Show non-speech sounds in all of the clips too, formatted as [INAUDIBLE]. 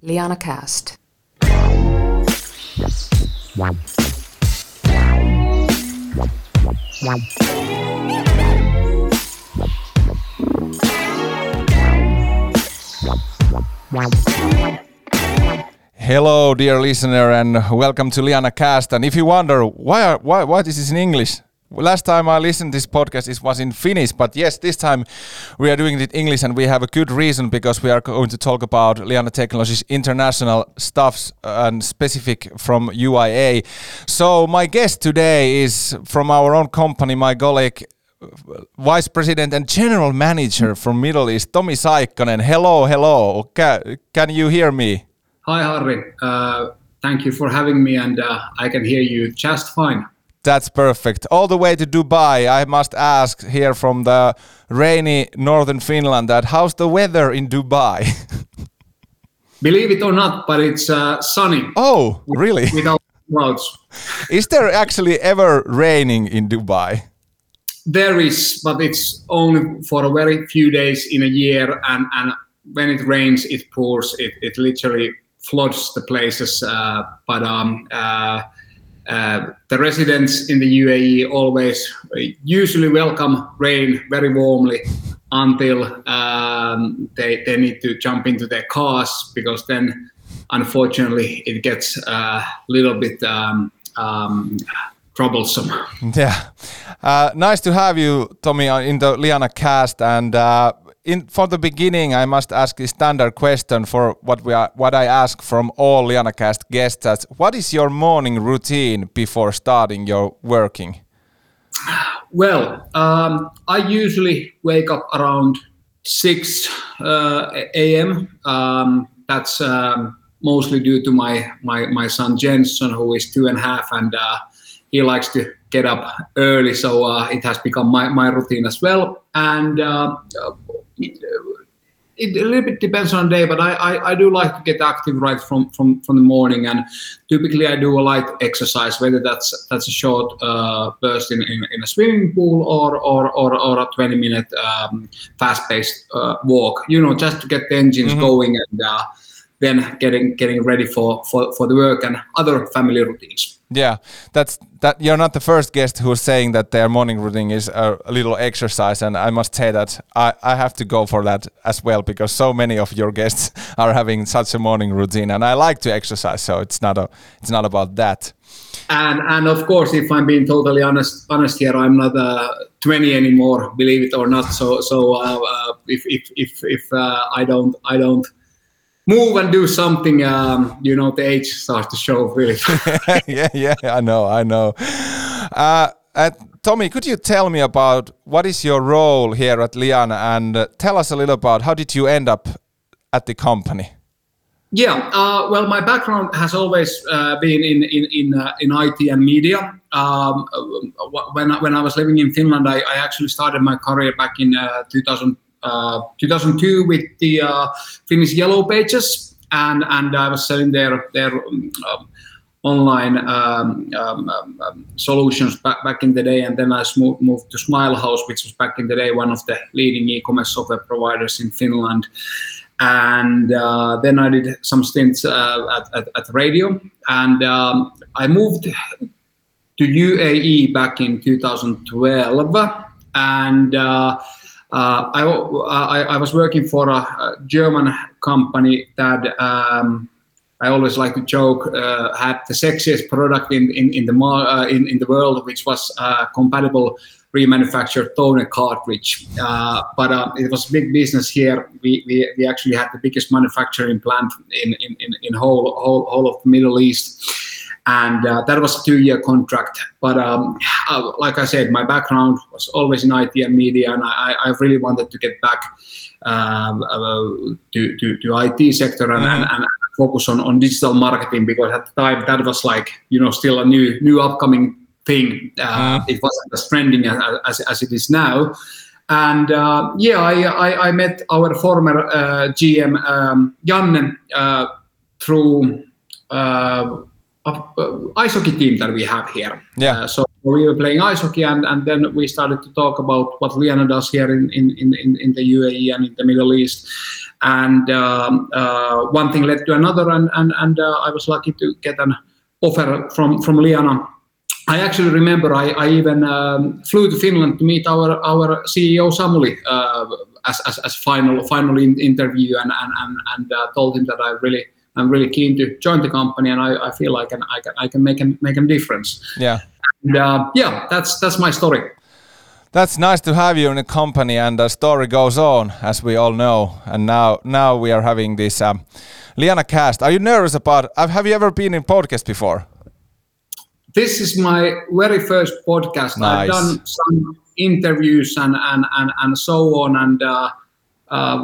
Liana Cast. Hello, dear listener, and welcome to Liana Cast. And if you wonder why, are, why, why this is in English, last time I listened this podcast it was in Finnish, but yes, this time we are doing it in English, and we have a good reason because we are going to talk about Liana Technologies international stuffs and specific from UIA. So my guest today is from our own company, my colleague. Vice President and General Manager from Middle East, Tomi Saikkonen. Hello, hello. Can, can you hear me? Hi, Harry. Uh, thank you for having me, and uh, I can hear you just fine. That's perfect. All the way to Dubai, I must ask here from the rainy northern Finland that how's the weather in Dubai? [LAUGHS] Believe it or not, but it's uh, sunny. Oh, really? Without clouds. [LAUGHS] Is there actually ever raining in Dubai? There is, but it's only for a very few days in a year, and, and when it rains, it pours. It, it literally floods the places. Uh, but um, uh, uh, the residents in the UAE always usually welcome rain very warmly until um, they, they need to jump into their cars because then unfortunately it gets a little bit um, um, troublesome. Yeah. Uh, nice to have you, Tomi, in the Liana cast. And uh, in for the beginning, I must ask a standard question for what we are, what I ask from all LianaCast guests. That's what is your morning routine before starting your working? Well, um, I usually wake up around six uh, a.m. Um, that's um, mostly due to my, my my son Jensen, who is two and a half, and uh, he likes to get up early, so uh, it has become my, my routine as well. And uh, it, it, a little bit depends on the day, but I, I, I, do like to get active right from, from, from the morning. And typically I do a light exercise, whether that's that's a short uh, burst in, in, in, a swimming pool or or, or, or a 20 minute um, fast paced uh, walk, you know, just to get the engines mm-hmm. going and uh, then getting getting ready for, for, for the work and other family routines. Yeah, that's that. You're not the first guest who's saying that their morning routine is a, a, little exercise, and I must say that I, I have to go for that as well because so many of your guests [LAUGHS] are having such a morning routine, and I like to exercise, so it's not a it's not about that. And and of course, if I'm being totally honest honest here, I'm not uh, 20 anymore, believe it or not. So so uh, uh, if if if if uh, I don't I don't move and do something, um, you know, the age starts to show really. [LAUGHS] yeah, yeah, I know, I know. Uh, uh, Tomi, could you tell me about what is your role here at Liana and uh, tell us a little about how did you end up at the company? Yeah, uh, well, my background has always uh, been in in in, uh, in IT and media. Um, when when I was living in Finland, I, I actually started my career back in 2000. Uh, 2002 with the uh, Finnish Yellow Pages, and and I was selling their their um, online um, um, um, um, solutions back, back in the day, and then I moved, to Smilehouse, which was back in the day one of the leading e-commerce software providers in Finland. And uh, then I did some stints uh, at, at, at, radio, and um, I moved to UAE back in 2012, and uh, uh, I, I, I, was working for a, German company that um, I always like to joke uh, had the sexiest product in in, in the uh, in, in the world, which was uh, compatible remanufactured toner cartridge. Uh, but uh, it was big business here. We, we, we actually had the biggest manufacturing plant in in, in, in whole, whole whole of the Middle East and uh, that was a two-year contract. But um, uh, like I said, my background was always in IT and media, and I, I really wanted to get back um, uh, to, to, to IT sector and, mm-hmm. and, and, focus on, on digital marketing because at the time that was like you know still a new new upcoming thing. Uh, mm-hmm. It wasn't as trending as, as, as it is now. And uh, yeah, I, I, I, met our former uh, GM um, Janne through uh, ice hockey team that we have here. Yeah. Uh, so we were playing ice hockey, and, and then we started to talk about what Liana does here in, in, in, in the UAE and in the Middle East. And um, uh, one thing led to another, and and, and uh, I was lucky to get an offer from from Liana. I actually remember I, I even um, flew to Finland to meet our our CEO Samuli uh, as, as, as final final in, interview and and and, and uh, told him that I really I'm really keen to join the company and I, I feel I can I can I can make a make a difference. Yeah. And, uh, yeah, that's that's my story. That's nice to have you in the company, and the story goes on, as we all know. And now, now we are having this um, Liana cast. Are you nervous about? Have you ever been in podcast before? This is my very first podcast. Nice. I've done some interviews and and and, and so on. And uh, uh,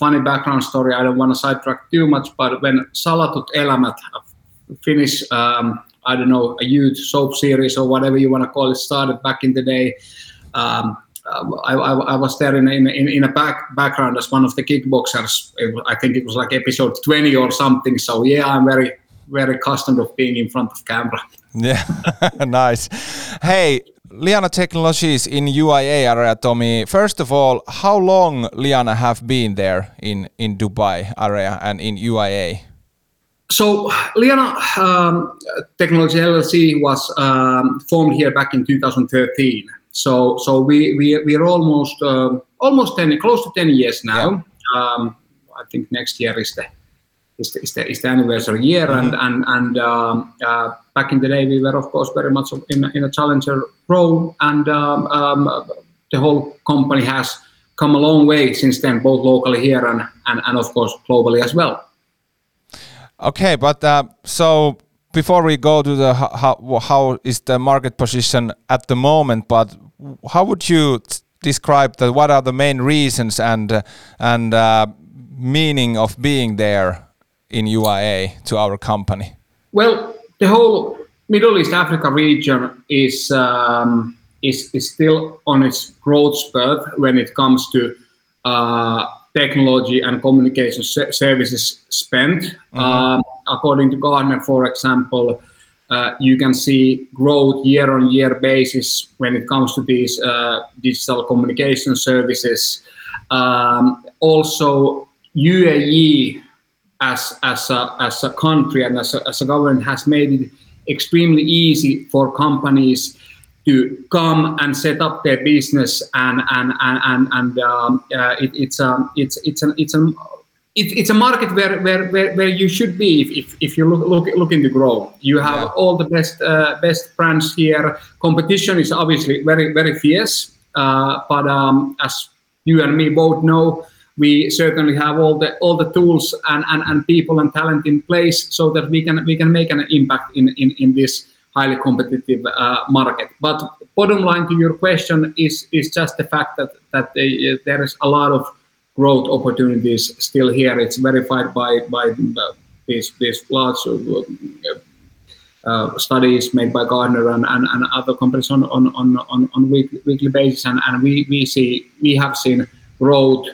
funny background story. I don't want to sidetrack too much, but when Salatut Elämät, a Finnish, um, I don't know, a youth soap series or whatever you want to call it, started back in the day. Um, I, I, I, was there in, in, in a back, background as one of the kickboxers. I think it was like episode 20 or something. So yeah, I'm very, very accustomed of being in front of camera. Yeah, [LAUGHS] nice. Hey, Liana Technologies in UIA area, Tomi. First of all, how long Liana have been there in, in Dubai area and in UIA? So Liana um, Technology LLC was um, formed here back in 2013. So so we we we are almost uh, almost 10 close to 10 years now. Yeah. Um, I think next year is the is the, is the, is the anniversary year, mm-hmm. and and and um, uh, back in the day we were of course very much in in a challenger role, and um, um, the whole company has come a long way since then, both locally here and and, and of course globally as well. Okay, but uh, so before we go to the how how is the market position at the moment, but how would you describe the what are the main reasons and uh, and uh, meaning of being there in UAE to our company? Well, the whole Middle East Africa region is um, is, is still on its growth spurt when it comes to uh, technology and communication services spent. Mm-hmm. Um, according to Gartner, for example, uh, you can see growth year on year basis when it comes to these uh, digital communication services. Um, also, UAE as, as, a, as a country and as a, as a government has made it extremely easy for companies to come and set up their business and and and and, um, uh, it, it's um it's it's an it's a it, it's a market where, where, where, where you should be if, if, if you look, look looking to grow. You have yeah. all the best uh, best brands here. Competition is obviously very very fierce, uh, but um, as you and me both know, we certainly have all the all the tools and, and, and people and talent in place so that we can we can make an impact in in, in this highly competitive uh, market. But bottom line to your question is is just the fact that that they, there is a lot of growth opportunities still here. It's verified by by uh, these these large uh, uh, studies made by Gartner and, and, and other companies on on on on, on weekly, weekly basis, and, and we we see we have seen growth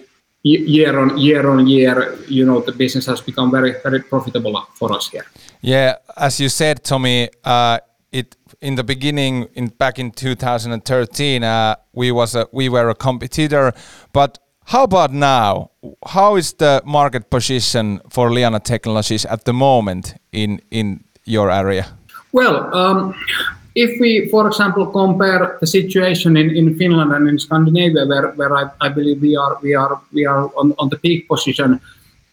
year on year on year. You know, the business has become very very profitable for us here. Yeah, as you said, Tomi, uh, it in the beginning, in back in 2013, uh, we was a, we were a competitor. But how about now? How is the market position for Liana Technologies at the moment in in your area? Well. If we, for example, compare the situation in, in Finland and in Scandinavia, where, where I, I believe we are we are we are on, on the peak position,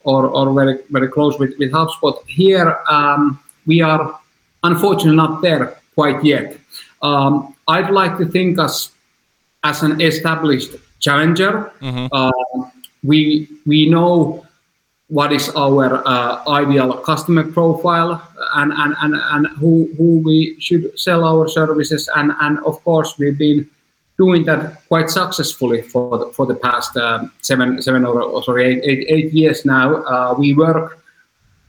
or, or very very close with, with HubSpot. Here um, we are unfortunately not there quite yet. Um, I'd like to think us as an established challenger. Mm-hmm. Uh, we we know what is our uh, ideal customer profile and, and, and, and who, who we should sell our services and, and of course we've been doing that quite successfully for the, for the past uh, seven seven or, or sorry eight, eight, eight years now. Uh, we work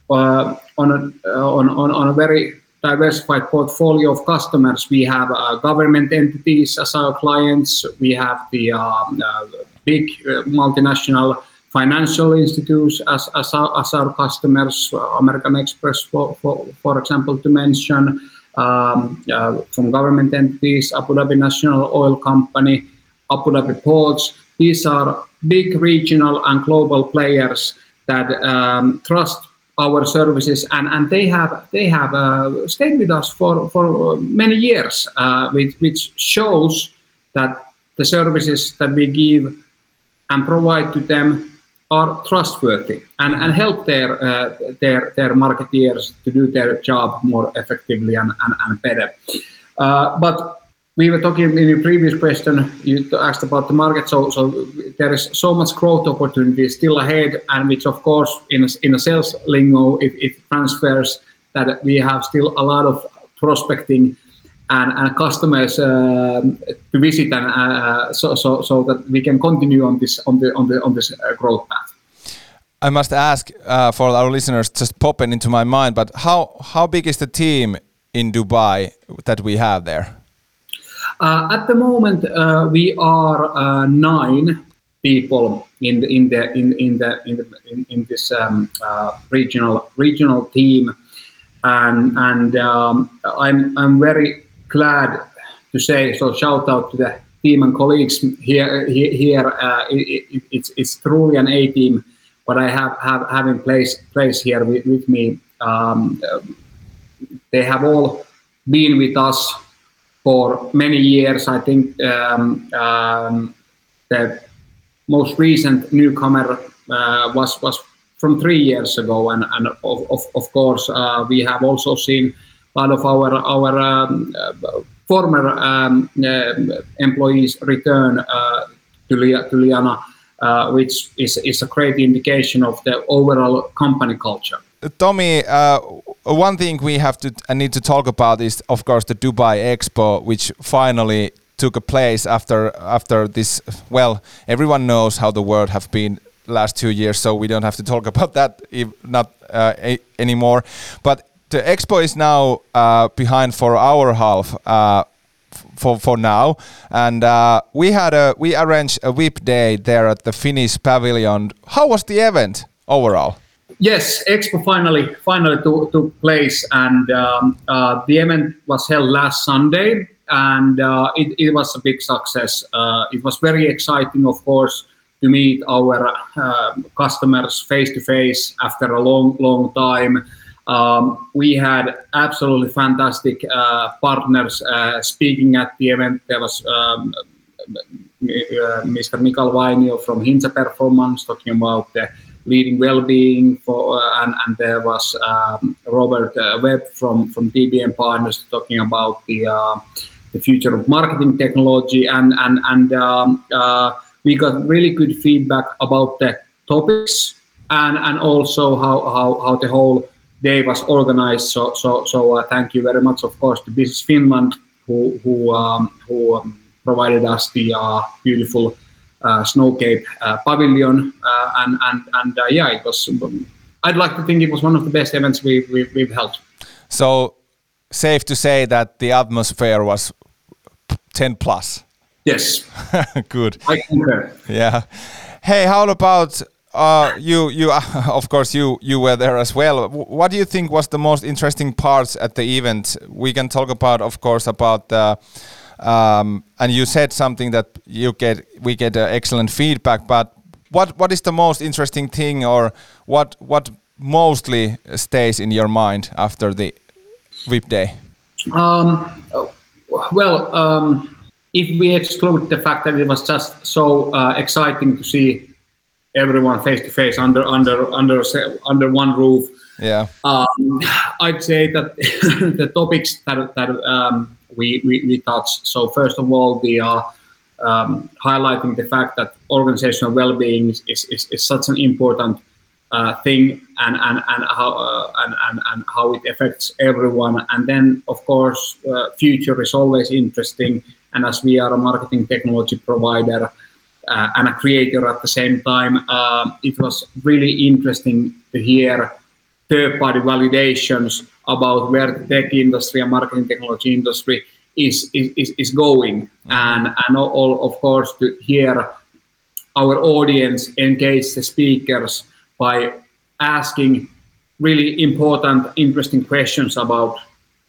uh, on a uh, on, on, on a very diversified portfolio of customers. We have uh, government entities as our clients. We have the um, big multinational financial institutes as, as, our, as our customers, American Express, for, for, for example, to mention um, uh, from government entities, Abu Dhabi National Oil Company, Abu Dhabi Ports. These are big regional and global players that um, trust our services and, and they have they have uh, stayed with us for, for many years uh, which, which shows that the services that we give and provide to them are trustworthy and, and help their, uh, their, their marketeers to do their job more effectively and, and, and better. Uh, but we were talking in your previous question, you asked about the market, so, so there is so much growth opportunity still ahead, and which of course in a, in a sales lingo, it, it transfers that we have still a lot of prospecting and, and customers uh, to visit, and uh, so, so so that we can continue on this on the on the on this uh, growth path. I must ask uh, for our listeners, just popping into my mind, but how how big is the team in Dubai that we have there? Uh, at the moment, uh, we are nine people in the in the in, in the in, the, in, in this um, regional regional team and and um, I'm I'm very glad to say so. Shout out to the team and colleagues here. Here, uh, it, it, it's it's truly an A team. What I have have, in place place here with, with me. Um, they have all been with us for many years. I think um, um, the most recent newcomer uh, was was from three years ago, and and of of, of course uh, we have also seen lot of our our um, uh, former um, uh, employees return uh, to, to Liana, which is, is a great indication of the overall company culture. Tomi, uh, one thing we have to and need to talk about is, of course, the Dubai Expo, which finally took a place after after this. Well, everyone knows how the world have been last two years, so we don't have to talk [LAUGHS] about that if not uh, anymore. But the expo is now uh, behind for our half uh, for for now, and uh, we had a we arranged a VIP day there at the Finnish Pavilion. How was the event overall? Yes, Expo finally finally took, took place, and um, uh, the event was held last Sunday, and uh, it, it was a big success. Uh, it was very exciting, of course, to meet our customers face to face after a long long time. Um, we had absolutely fantastic uh, partners uh, speaking at the event. There was um, uh, Mr. Mikael Vainio from Hintsa Performance talking about the leading well-being for, uh, and, and there was um, Robert uh, Webb from, from DBM Partners talking about the, uh, the future of marketing technology and, and, and um, we got really good feedback about the topics and, and also how, how, how the whole day was organized. So, so, so uh, thank you very much, of course, to Business Finland who who um, who um, provided us the uh, beautiful uh, Snowscape uh, pavilion, uh, and and and uh, yeah, it was. I'd like to think it was one of the best events we, we we've held. So, safe to say that the atmosphere was ten plus. Yes. [LAUGHS] Good. I concur. Yeah. Hey, how about uh, you, you, [LAUGHS] of course, you, you were there as well. What do you think was the most interesting parts at the event? We can talk about, of course, about the, um, and you said something that you get, we get uh, excellent feedback. But what, what is the most interesting thing, or what, what mostly stays in your mind after the VIP day? Um, well, um, if we exclude the fact that it was just so uh, exciting to see everyone face to face under under under under one roof. Yeah. Um, I'd say that [LAUGHS] the topics that that um, we, we we touched. So first of all, the uh, um, highlighting the fact that organizational well-being is, is, is such an important uh, thing and and and how uh, and, and, and how it affects everyone. And then of course, uh, future is always interesting. And as we are a marketing technology provider, uh, and a creator at the same time. Uh, it was really interesting to hear third-party validations about where the tech industry and marketing technology industry is is, is going, and and all of course to hear our audience engage the speakers by asking really important, interesting questions about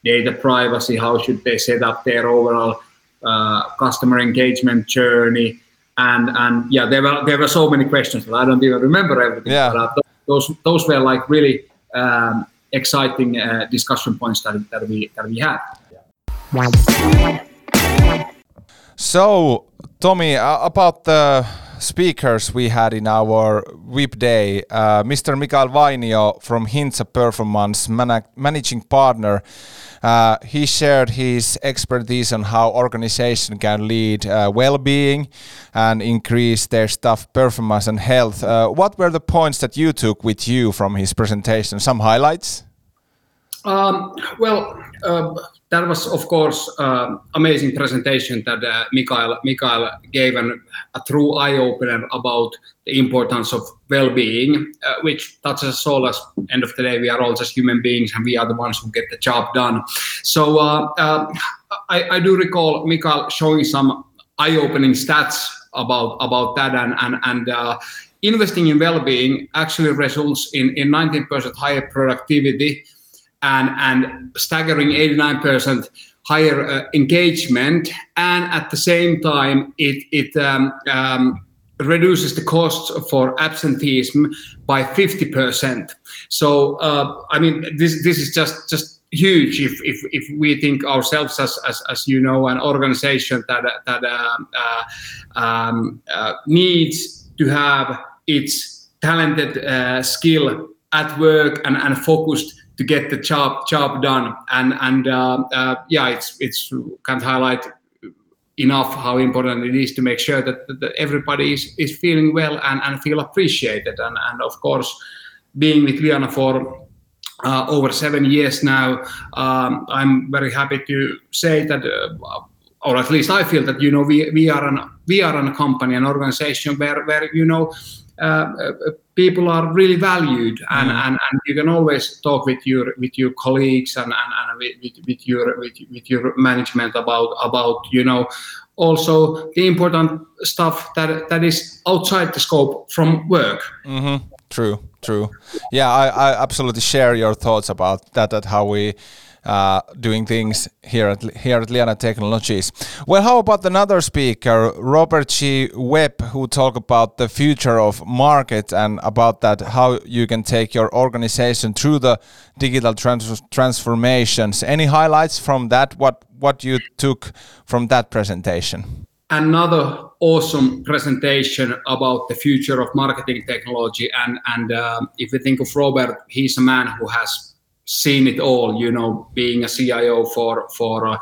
data privacy. How should they set up their overall uh, customer engagement journey? And and yeah, there were there were so many questions, but I don't even remember everything. Yeah. But, those those were like really um, exciting uh, discussion points that, that we that we had. So, Tomi, uh, about the speakers we had in our VIP day, uh, Mr. Mikael Vainio from Hintsa Performance, mana- managing partner, uh, he shared his expertise on how organization can lead uh, well-being and increase their staff performance and health. Uh, what were the points that you took with you from his presentation? Some highlights? Um, well, uh, that was of course uh, amazing presentation that uh, Mikael, Mikael gave an, a true eye opener about the importance of well-being, uh, which touches us all. As end of the day, we are all just human beings, and we are the ones who get the job done. So uh, uh, I, I, do recall Mikael showing some eye-opening stats about about that, and and and. Uh, investing in well-being actually results in, in 19% higher productivity and, and staggering 89% higher uh, engagement, and at the same time, it, it um, um, reduces the costs for absenteeism by 50%. So, uh, I mean, this this is just just huge if, if, if we think ourselves as, as, as you know an organization that that uh, uh, um, uh, needs to have its talented uh, skill at work and, and focused to get the job job done. And and uh, uh, yeah, it's it's can't highlight enough how important it is to make sure that, that everybody is, is feeling well and, and feel appreciated. And, and of course, being with Liana for uh, over seven years now, um, I'm very happy to say that, uh, or at least I feel that you know we, we are an we are a company, an organization where where you know uh, people are really valued and, mm. and, and you can always talk with your with your colleagues and, and, and with, with your with, with your management about about you know also the important stuff that that is outside the scope from work mm-hmm. true true yeah I, I absolutely share your thoughts about that that how we uh, doing things here at here at Liana Technologies. Well, how about another speaker, Robert G. Webb, who talk about the future of market and about that how you can take your organization through the digital trans transformations. Any highlights from that? What what you took from that presentation? Another awesome presentation about the future of marketing technology, and and uh, if we think of Robert, he's a man who has seen it all. You know, being a CIO for for uh,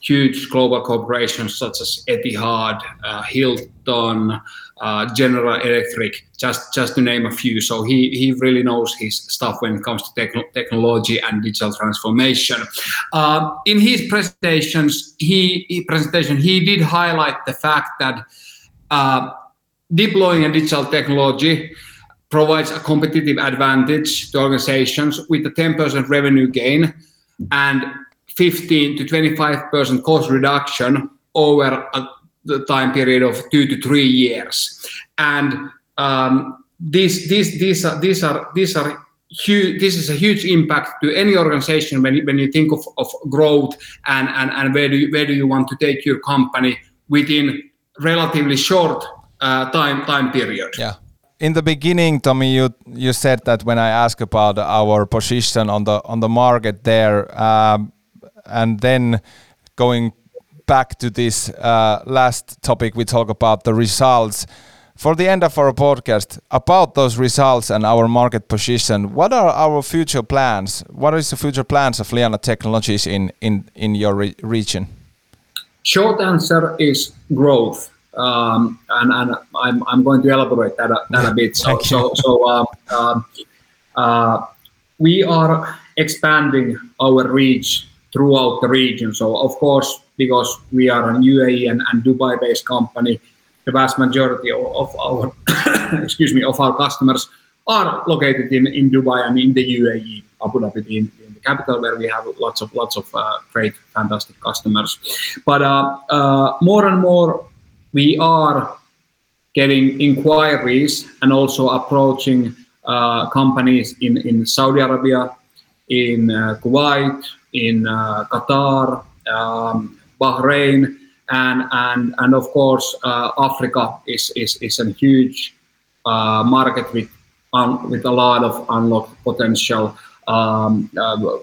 huge global corporations such as Etihad, uh, Hilton, uh, General Electric, just just to name a few. So he he really knows his stuff when it comes to techn- technology and digital transformation. Uh, in his presentations, he, he, presentation he did highlight the fact that uh, deploying a digital technology provides a competitive advantage to organizations with a 10% revenue gain and 15 to 25% cost reduction over a, the time period of two to three years. And this is a huge impact to any organization when you, think of, growth and, and, and where, do you, where do you want to take your company within relatively short uh, time time period. Yeah in the beginning, Tomi, you you said that when I asked about our position on the on the market there, um, and then going back to this uh, last topic, we talk about the results. For the end of our podcast, about those results and our market position, what are our future plans? What is the future plans of Liana Technologies in in in your re region? Short answer is growth um, and, and I'm, I'm going to elaborate that, that a bit. So, so, so uh, um, uh, we are expanding our reach throughout the region. So, of course, because we are a UAE and, and Dubai-based company, the vast majority of our [COUGHS] excuse me of our customers are located in, in Dubai and in the UAE, Abu Dhabi in, in the capital, where we have lots of lots of uh, great, fantastic customers. But uh, uh, more and more we are getting inquiries and also approaching uh, companies in, in Saudi Arabia, in uh, Kuwait, in uh, Qatar, um, Bahrain, and and and of course uh, Africa is is is a huge uh, market with with a lot of unlocked potential. Um, uh,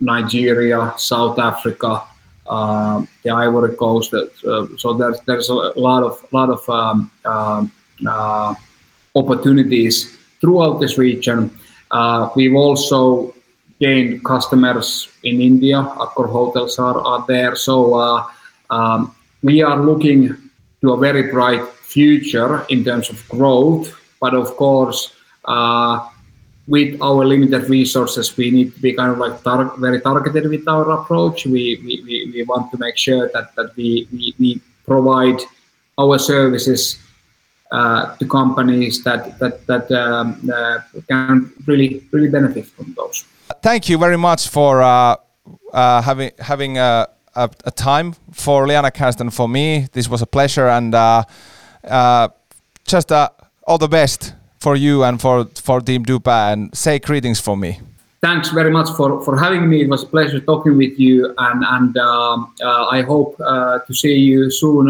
Nigeria, South Africa, uh, the Ivory Coast. Uh, so there's there's a lot of lot of um, um uh, opportunities throughout this region. Uh, we've also gained customers in India. Accor hotels are, are there. So uh, um, we are looking to a very bright future in terms of growth. But of course, uh, with our limited resources, we need to be kind of like tar- very targeted with our approach. We, we, we, we want to make sure that, that we, we, we provide our services uh, to companies that that that um, uh, can really really benefit from those. Thank you very much for uh, uh having having a, a, a, time for Liana Cast and for me. This was a pleasure and uh, uh, just all the best for you and for for Team Dubai and say greetings for me. Thanks very much for, for having me. It was a pleasure talking with you, and and um, I hope to see you soon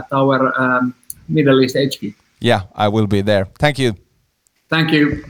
at our um, Middle East HQ. Yeah, I will be there. Thank you. Thank you.